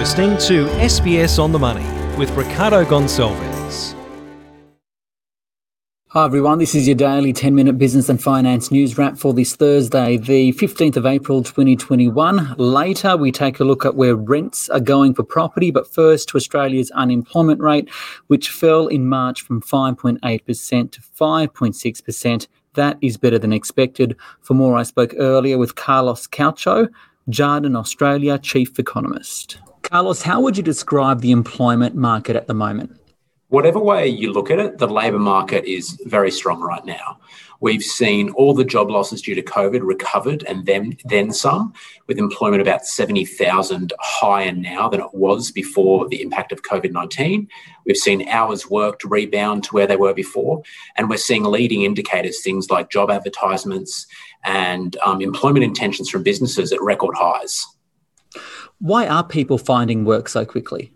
listening to SBS on the Money with Ricardo Gonçalves. Hi everyone, this is your daily 10 minute business and finance news wrap for this Thursday, the 15th of April 2021. Later, we take a look at where rents are going for property, but first to Australia's unemployment rate, which fell in March from 5.8% to 5.6%. That is better than expected. For more, I spoke earlier with Carlos Cacho, Jarden Australia Chief Economist. Carlos, how would you describe the employment market at the moment? Whatever way you look at it, the labour market is very strong right now. We've seen all the job losses due to COVID recovered and then then some, with employment about 70,000 higher now than it was before the impact of COVID 19. We've seen hours worked rebound to where they were before, and we're seeing leading indicators, things like job advertisements and um, employment intentions from businesses at record highs. Why are people finding work so quickly?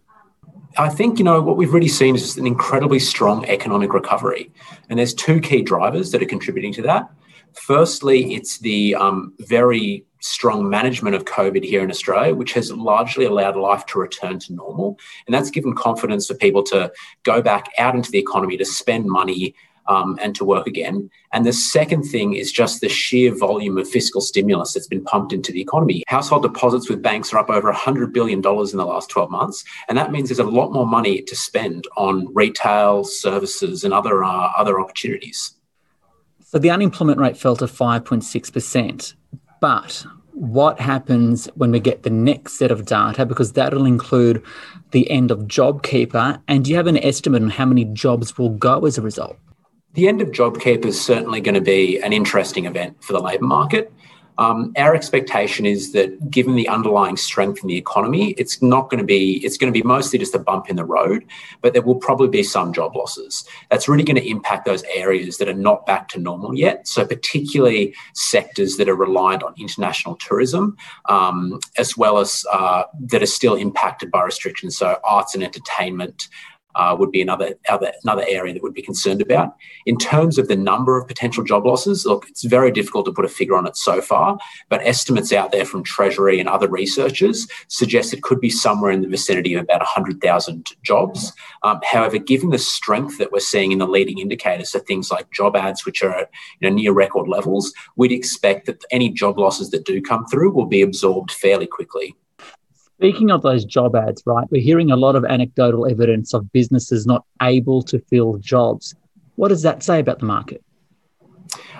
I think, you know, what we've really seen is an incredibly strong economic recovery. And there's two key drivers that are contributing to that. Firstly, it's the um, very strong management of COVID here in Australia, which has largely allowed life to return to normal. And that's given confidence for people to go back out into the economy to spend money um, and to work again. And the second thing is just the sheer volume of fiscal stimulus that's been pumped into the economy. Household deposits with banks are up over $100 billion in the last 12 months. And that means there's a lot more money to spend on retail, services, and other, uh, other opportunities. So the unemployment rate fell to 5.6%. But what happens when we get the next set of data because that'll include the end of JobKeeper. And do you have an estimate on how many jobs will go as a result? The end of JobKeeper is certainly going to be an interesting event for the labour market. Um, our expectation is that given the underlying strength in the economy, it's not going to be, it's going to be mostly just a bump in the road, but there will probably be some job losses. That's really going to impact those areas that are not back to normal yet. So, particularly sectors that are reliant on international tourism, um, as well as uh, that are still impacted by restrictions. So, arts and entertainment, uh, would be another, other, another area that would be concerned about. In terms of the number of potential job losses, look, it's very difficult to put a figure on it so far, but estimates out there from Treasury and other researchers suggest it could be somewhere in the vicinity of about 100,000 jobs. Um, however, given the strength that we're seeing in the leading indicators, so things like job ads, which are you know, near record levels, we'd expect that any job losses that do come through will be absorbed fairly quickly. Speaking of those job ads, right, we're hearing a lot of anecdotal evidence of businesses not able to fill jobs. What does that say about the market?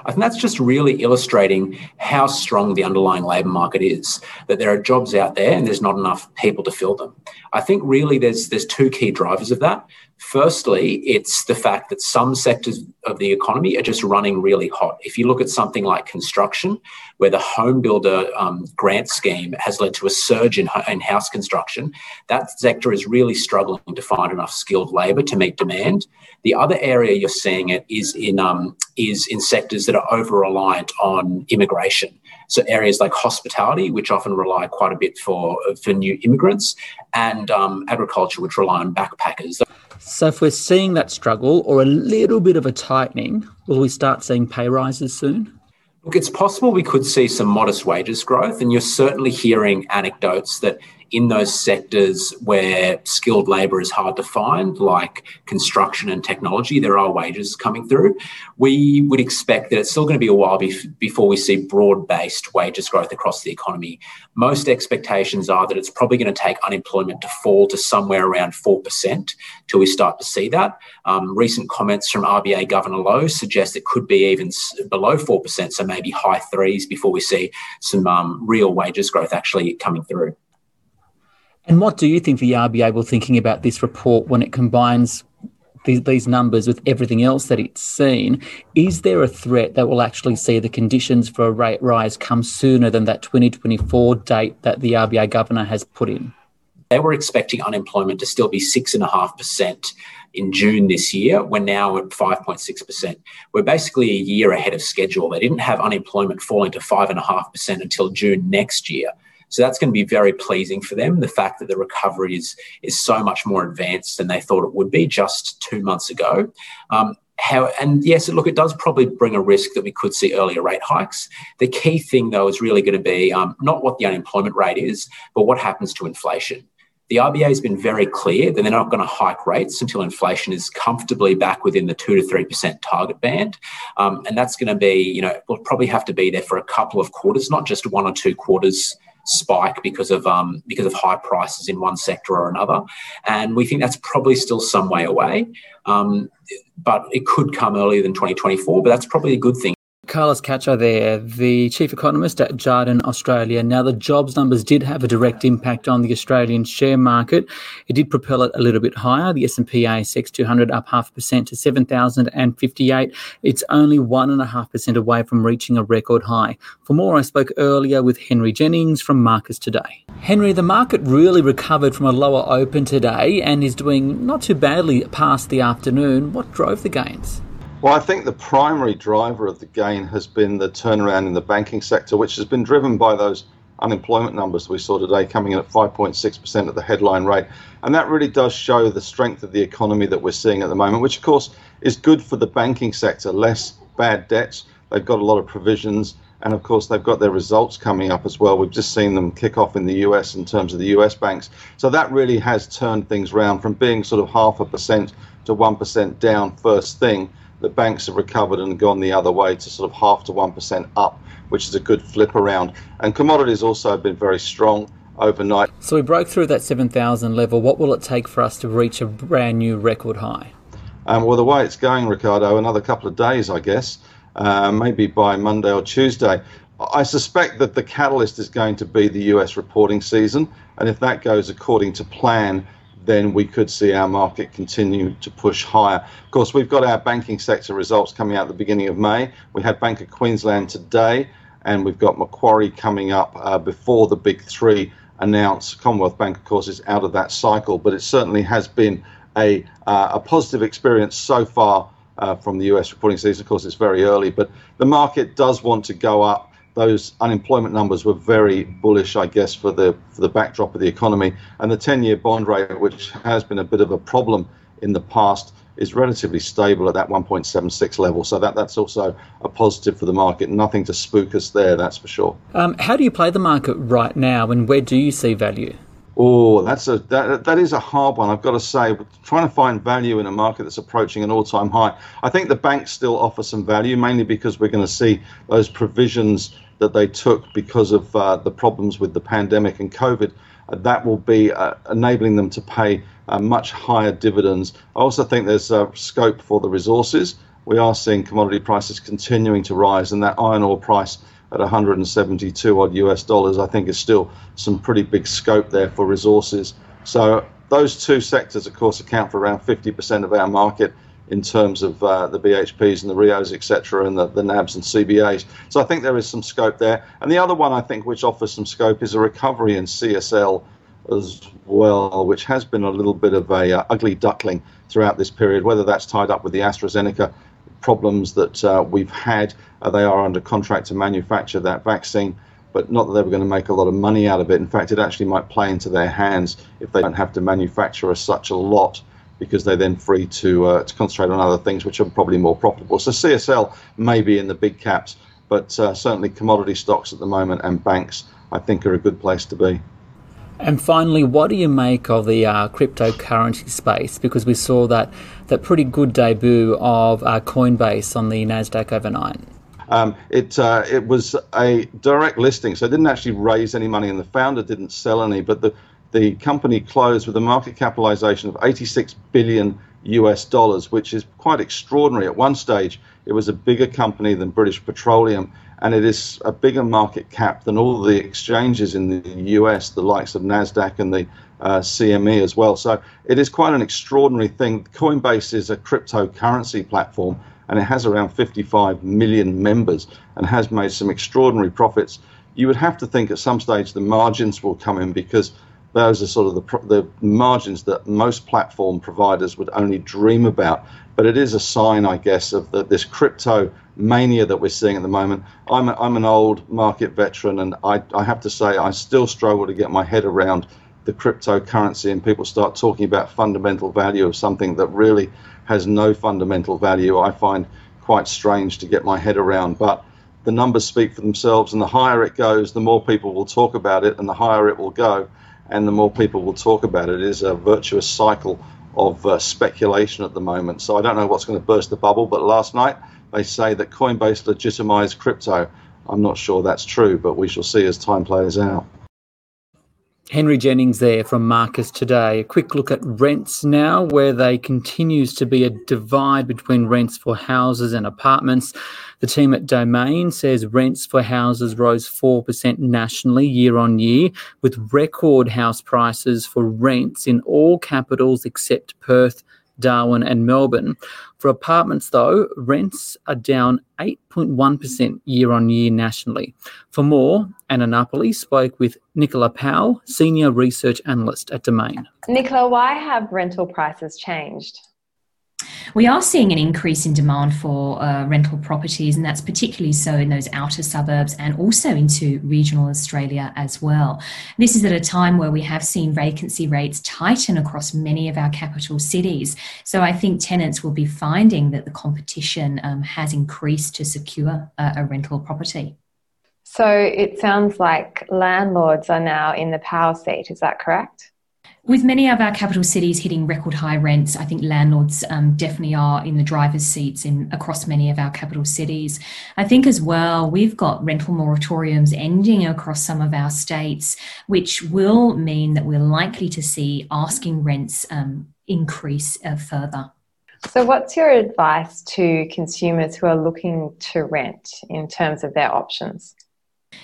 I think that's just really illustrating how strong the underlying labour market is. That there are jobs out there and there's not enough people to fill them. I think really there's there's two key drivers of that. Firstly, it's the fact that some sectors of the economy are just running really hot. If you look at something like construction, where the home builder um, grant scheme has led to a surge in, in house construction, that sector is really struggling to find enough skilled labour to meet demand. The other area you're seeing it is in um, is in sectors that are over reliant on immigration. So areas like hospitality, which often rely quite a bit for for new immigrants, and um, agriculture, which rely on backpackers. So if we're seeing that struggle or a little bit of a tightening, will we start seeing pay rises soon? Look, it's possible we could see some modest wages growth, and you're certainly hearing anecdotes that in those sectors where skilled labour is hard to find, like construction and technology, there are wages coming through. We would expect that it's still going to be a while before we see broad based wages growth across the economy. Most expectations are that it's probably going to take unemployment to fall to somewhere around 4% till we start to see that. Um, recent comments from RBA Governor Lowe suggest it could be even below 4%, so maybe high threes before we see some um, real wages growth actually coming through. And what do you think the RBA will thinking about this report when it combines these, these numbers with everything else that it's seen? Is there a threat that we'll actually see the conditions for a rate rise come sooner than that 2024 date that the RBA governor has put in? They were expecting unemployment to still be 6.5% in June this year. We're now at 5.6%. We're basically a year ahead of schedule. They didn't have unemployment falling to 5.5% until June next year. So that's going to be very pleasing for them. The fact that the recovery is, is so much more advanced than they thought it would be just two months ago. Um, how, and yes, look, it does probably bring a risk that we could see earlier rate hikes. The key thing, though, is really going to be um, not what the unemployment rate is, but what happens to inflation. the RBA has been very clear that they're not going to hike rates until inflation is comfortably back within the two to three percent target band, um, and that's going to be, you know, will probably have to be there for a couple of quarters, not just one or two quarters spike because of um, because of high prices in one sector or another, and we think that's probably still some way away. Um, but it could come earlier than 2024, but that's probably a good thing. Carlos Cacho there, the chief economist at Jarden Australia. Now, the jobs numbers did have a direct impact on the Australian share market. It did propel it a little bit higher. The S&P ASX 200 up half percent to 7,058. It's only one and a half percent away from reaching a record high. For more, I spoke earlier with Henry Jennings from Marcus Today. Henry, the market really recovered from a lower open today and is doing not too badly past the afternoon. What drove the gains? Well, I think the primary driver of the gain has been the turnaround in the banking sector, which has been driven by those unemployment numbers we saw today coming in at 5.6% at the headline rate. And that really does show the strength of the economy that we're seeing at the moment, which, of course, is good for the banking sector. Less bad debts, they've got a lot of provisions, and of course, they've got their results coming up as well. We've just seen them kick off in the US in terms of the US banks. So that really has turned things around from being sort of half a percent to 1% down first thing the banks have recovered and gone the other way to sort of half to 1% up, which is a good flip around. And commodities also have been very strong overnight. So we broke through that 7,000 level. What will it take for us to reach a brand new record high? Um, well, the way it's going, Ricardo, another couple of days, I guess, uh, maybe by Monday or Tuesday. I suspect that the catalyst is going to be the US reporting season. And if that goes according to plan, then we could see our market continue to push higher. Of course, we've got our banking sector results coming out at the beginning of May. We had Bank of Queensland today, and we've got Macquarie coming up uh, before the big three announce. Commonwealth Bank, of course, is out of that cycle, but it certainly has been a, uh, a positive experience so far uh, from the US reporting season. Of course, it's very early, but the market does want to go up those unemployment numbers were very bullish, I guess, for the for the backdrop of the economy. And the 10-year bond rate, which has been a bit of a problem in the past, is relatively stable at that 1.76 level. So that that's also a positive for the market. Nothing to spook us there, that's for sure. Um, how do you play the market right now, and where do you see value? Oh, that's a that, that is a hard one. I've got to say, trying to find value in a market that's approaching an all-time high. I think the banks still offer some value, mainly because we're going to see those provisions that they took because of uh, the problems with the pandemic and COVID. Uh, that will be uh, enabling them to pay uh, much higher dividends. I also think there's uh, scope for the resources. We are seeing commodity prices continuing to rise, and that iron ore price at 172 odd US dollars, I think is still some pretty big scope there for resources. So those two sectors, of course, account for around 50% of our market in terms of uh, the BHPs and the Rios, etc., and the, the NABs and CBAs. So I think there is some scope there. And the other one I think which offers some scope is a recovery in CSL as well, which has been a little bit of a uh, ugly duckling throughout this period. Whether that's tied up with the AstraZeneca problems that uh, we've had, uh, they are under contract to manufacture that vaccine. But not that they were going to make a lot of money out of it. In fact, it actually might play into their hands if they don't have to manufacture such a lot because they're then free to uh, to concentrate on other things which are probably more profitable. So CSL may be in the big caps, but uh, certainly commodity stocks at the moment and banks I think are a good place to be. And finally, what do you make of the uh, cryptocurrency space? Because we saw that that pretty good debut of uh, Coinbase on the Nasdaq overnight. Um, it uh, it was a direct listing, so it didn't actually raise any money, and the founder didn't sell any. But the the company closed with a market capitalization of 86 billion US dollars, which is quite extraordinary. At one stage, it was a bigger company than British Petroleum, and it is a bigger market cap than all the exchanges in the US, the likes of NASDAQ and the uh, CME as well. So it is quite an extraordinary thing. Coinbase is a cryptocurrency platform, and it has around 55 million members and has made some extraordinary profits. You would have to think at some stage the margins will come in because those are sort of the, the margins that most platform providers would only dream about. But it is a sign, I guess, of the, this crypto mania that we're seeing at the moment. I'm, a, I'm an old market veteran, and I, I have to say, I still struggle to get my head around the cryptocurrency, and people start talking about fundamental value of something that really has no fundamental value. I find quite strange to get my head around. But the numbers speak for themselves, and the higher it goes, the more people will talk about it, and the higher it will go and the more people will talk about it. It is a virtuous cycle of uh, speculation at the moment. So I don't know what's going to burst the bubble, but last night they say that Coinbase legitimized crypto. I'm not sure that's true, but we shall see as time plays out. Henry Jennings there from Marcus today. A quick look at rents now, where there continues to be a divide between rents for houses and apartments. The team at Domain says rents for houses rose 4% nationally year on year, with record house prices for rents in all capitals except Perth, Darwin, and Melbourne. For apartments, though, rents are down 8.1% year on year nationally. For more, Anna Napoli spoke with Nicola Powell, Senior Research Analyst at Domain. Nicola, why have rental prices changed? We are seeing an increase in demand for uh, rental properties, and that's particularly so in those outer suburbs and also into regional Australia as well. This is at a time where we have seen vacancy rates tighten across many of our capital cities. So I think tenants will be finding that the competition um, has increased to secure a, a rental property. So it sounds like landlords are now in the power seat, is that correct? With many of our capital cities hitting record high rents, I think landlords um, definitely are in the driver's seats in across many of our capital cities. I think as well, we've got rental moratoriums ending across some of our states, which will mean that we're likely to see asking rents um, increase uh, further. So, what's your advice to consumers who are looking to rent in terms of their options?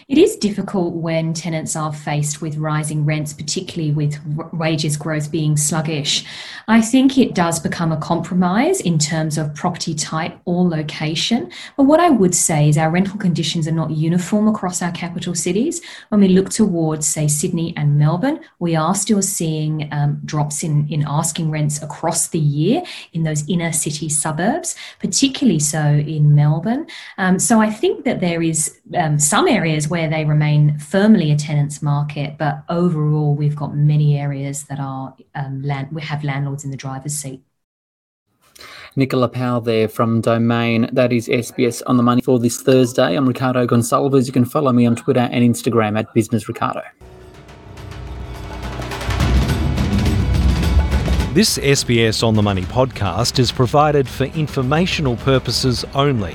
It is difficult when tenants are faced with rising rents, particularly with wages growth being sluggish. I think it does become a compromise in terms of property type or location. But what I would say is our rental conditions are not uniform across our capital cities. When we look towards, say, Sydney and Melbourne, we are still seeing um, drops in, in asking rents across the year in those inner city suburbs, particularly so in Melbourne. Um, so I think that there is um, some areas where they remain firmly a tenants market, but overall we've got many areas that are um, land, we have landlords in the driver's seat. Nicola Powell there from Domain. That is SBS on the money for this Thursday. I'm Ricardo Gonçalves. You can follow me on Twitter and Instagram at Business Ricardo. This SBS on the Money podcast is provided for informational purposes only.